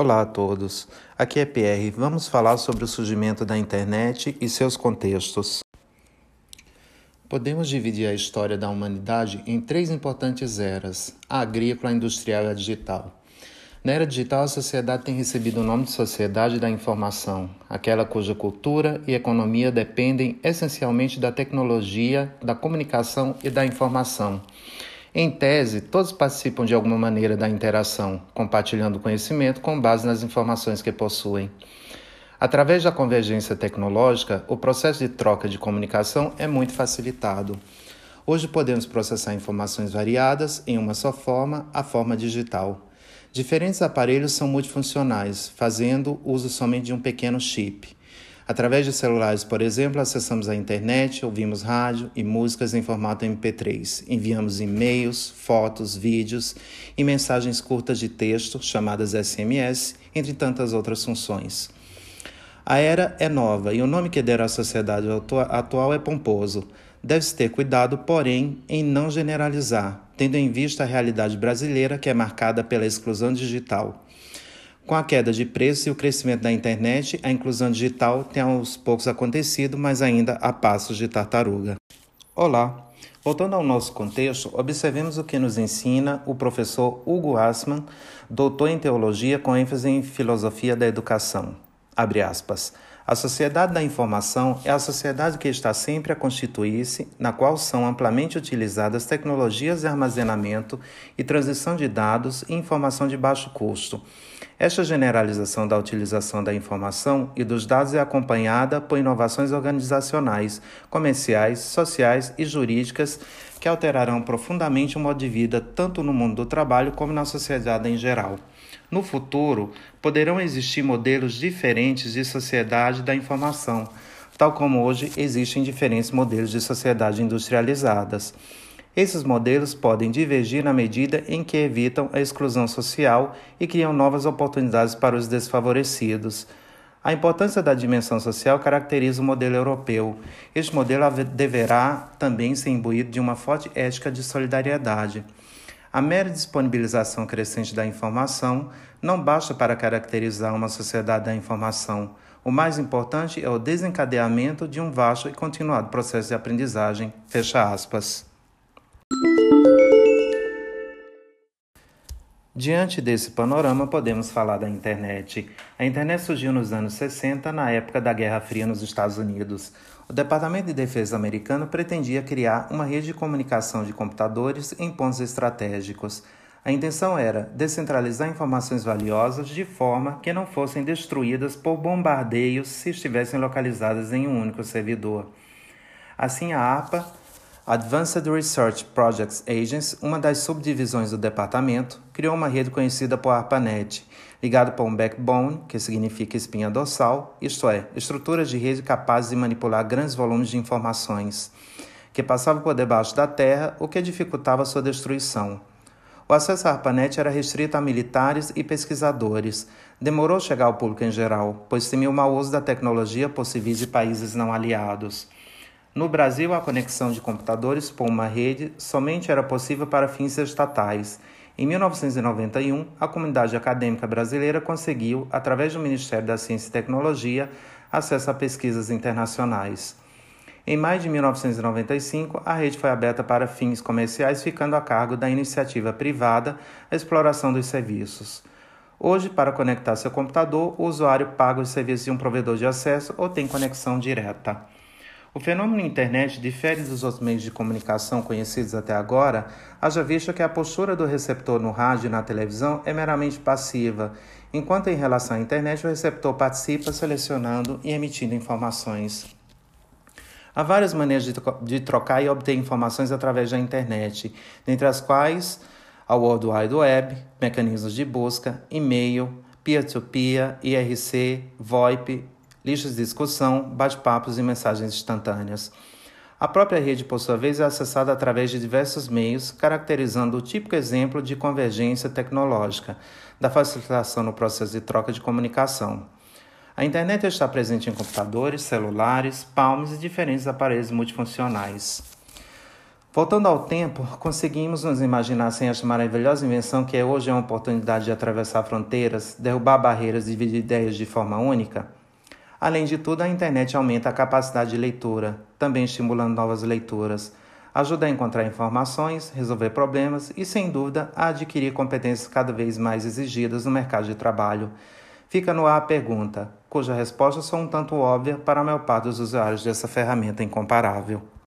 Olá a todos, aqui é Pierre. Vamos falar sobre o surgimento da internet e seus contextos. Podemos dividir a história da humanidade em três importantes eras: a agrícola, a industrial e a digital. Na era digital, a sociedade tem recebido o nome de sociedade da informação, aquela cuja cultura e economia dependem essencialmente da tecnologia, da comunicação e da informação. Em tese, todos participam de alguma maneira da interação, compartilhando conhecimento com base nas informações que possuem. Através da convergência tecnológica, o processo de troca de comunicação é muito facilitado. Hoje podemos processar informações variadas em uma só forma, a forma digital. Diferentes aparelhos são multifuncionais, fazendo uso somente de um pequeno chip. Através de celulares, por exemplo, acessamos a internet, ouvimos rádio e músicas em formato MP3, enviamos e-mails, fotos, vídeos e mensagens curtas de texto, chamadas SMS, entre tantas outras funções. A era é nova e o nome que deram à sociedade atual é pomposo. Deve-se ter cuidado, porém, em não generalizar, tendo em vista a realidade brasileira que é marcada pela exclusão digital. Com a queda de preços e o crescimento da internet, a inclusão digital tem aos poucos acontecido, mas ainda a passos de tartaruga. Olá! Voltando ao nosso contexto, observemos o que nos ensina o professor Hugo Assmann, doutor em teologia com ênfase em filosofia da educação. Abre aspas. A sociedade da informação é a sociedade que está sempre a constituir-se, na qual são amplamente utilizadas tecnologias de armazenamento e transição de dados e informação de baixo custo esta generalização da utilização da informação e dos dados é acompanhada por inovações organizacionais, comerciais, sociais e jurídicas que alterarão profundamente o modo de vida tanto no mundo do trabalho como na sociedade em geral. No futuro, poderão existir modelos diferentes de sociedade da informação, tal como hoje existem diferentes modelos de sociedade industrializadas. Esses modelos podem divergir na medida em que evitam a exclusão social e criam novas oportunidades para os desfavorecidos. A importância da dimensão social caracteriza o modelo europeu. Este modelo deverá também ser imbuído de uma forte ética de solidariedade. A mera disponibilização crescente da informação não basta para caracterizar uma sociedade da informação. O mais importante é o desencadeamento de um vasto e continuado processo de aprendizagem. Fecha aspas. Diante desse panorama, podemos falar da internet. A internet surgiu nos anos 60, na época da Guerra Fria nos Estados Unidos. O Departamento de Defesa americano pretendia criar uma rede de comunicação de computadores em pontos estratégicos. A intenção era descentralizar informações valiosas de forma que não fossem destruídas por bombardeios se estivessem localizadas em um único servidor. Assim, a ARPA Advanced Research Projects Agency, uma das subdivisões do departamento, criou uma rede conhecida por ARPANET, ligada por um backbone, que significa espinha dorsal, isto é, estruturas de rede capazes de manipular grandes volumes de informações, que passavam por debaixo da terra, o que dificultava sua destruição. O acesso à ARPANET era restrito a militares e pesquisadores. Demorou chegar ao público em geral, pois temia o mau uso da tecnologia por civis de países não aliados. No Brasil, a conexão de computadores por uma rede somente era possível para fins estatais. Em 1991, a comunidade acadêmica brasileira conseguiu, através do Ministério da Ciência e Tecnologia, acesso a pesquisas internacionais. Em maio de 1995, a rede foi aberta para fins comerciais, ficando a cargo da iniciativa privada a exploração dos serviços. Hoje, para conectar seu computador, o usuário paga os serviços de um provedor de acesso ou tem conexão direta. O fenômeno internet difere dos outros meios de comunicação conhecidos até agora, haja visto que a postura do receptor no rádio e na televisão é meramente passiva, enquanto em relação à internet o receptor participa selecionando e emitindo informações. Há várias maneiras de, trocar e obter informações através da internet, dentre as quais a World Wide Web, mecanismos de busca, e-mail, peer-to-peer, IRC, VoIP, listas de discussão, bate-papos e mensagens instantâneas. A própria rede, por sua vez, é acessada através de diversos meios, caracterizando o típico exemplo de convergência tecnológica, da facilitação no processo de troca de comunicação. A internet está presente em computadores, celulares, palmes e diferentes aparelhos multifuncionais. Voltando ao tempo, conseguimos nos imaginar sem esta maravilhosa invenção que hoje é uma oportunidade de atravessar fronteiras, derrubar barreiras e dividir ideias de forma única? Além de tudo, a internet aumenta a capacidade de leitura, também estimulando novas leituras, ajuda a encontrar informações, resolver problemas e, sem dúvida, a adquirir competências cada vez mais exigidas no mercado de trabalho. Fica no ar a pergunta, cuja resposta só um tanto óbvia para a maior parte dos usuários dessa ferramenta incomparável.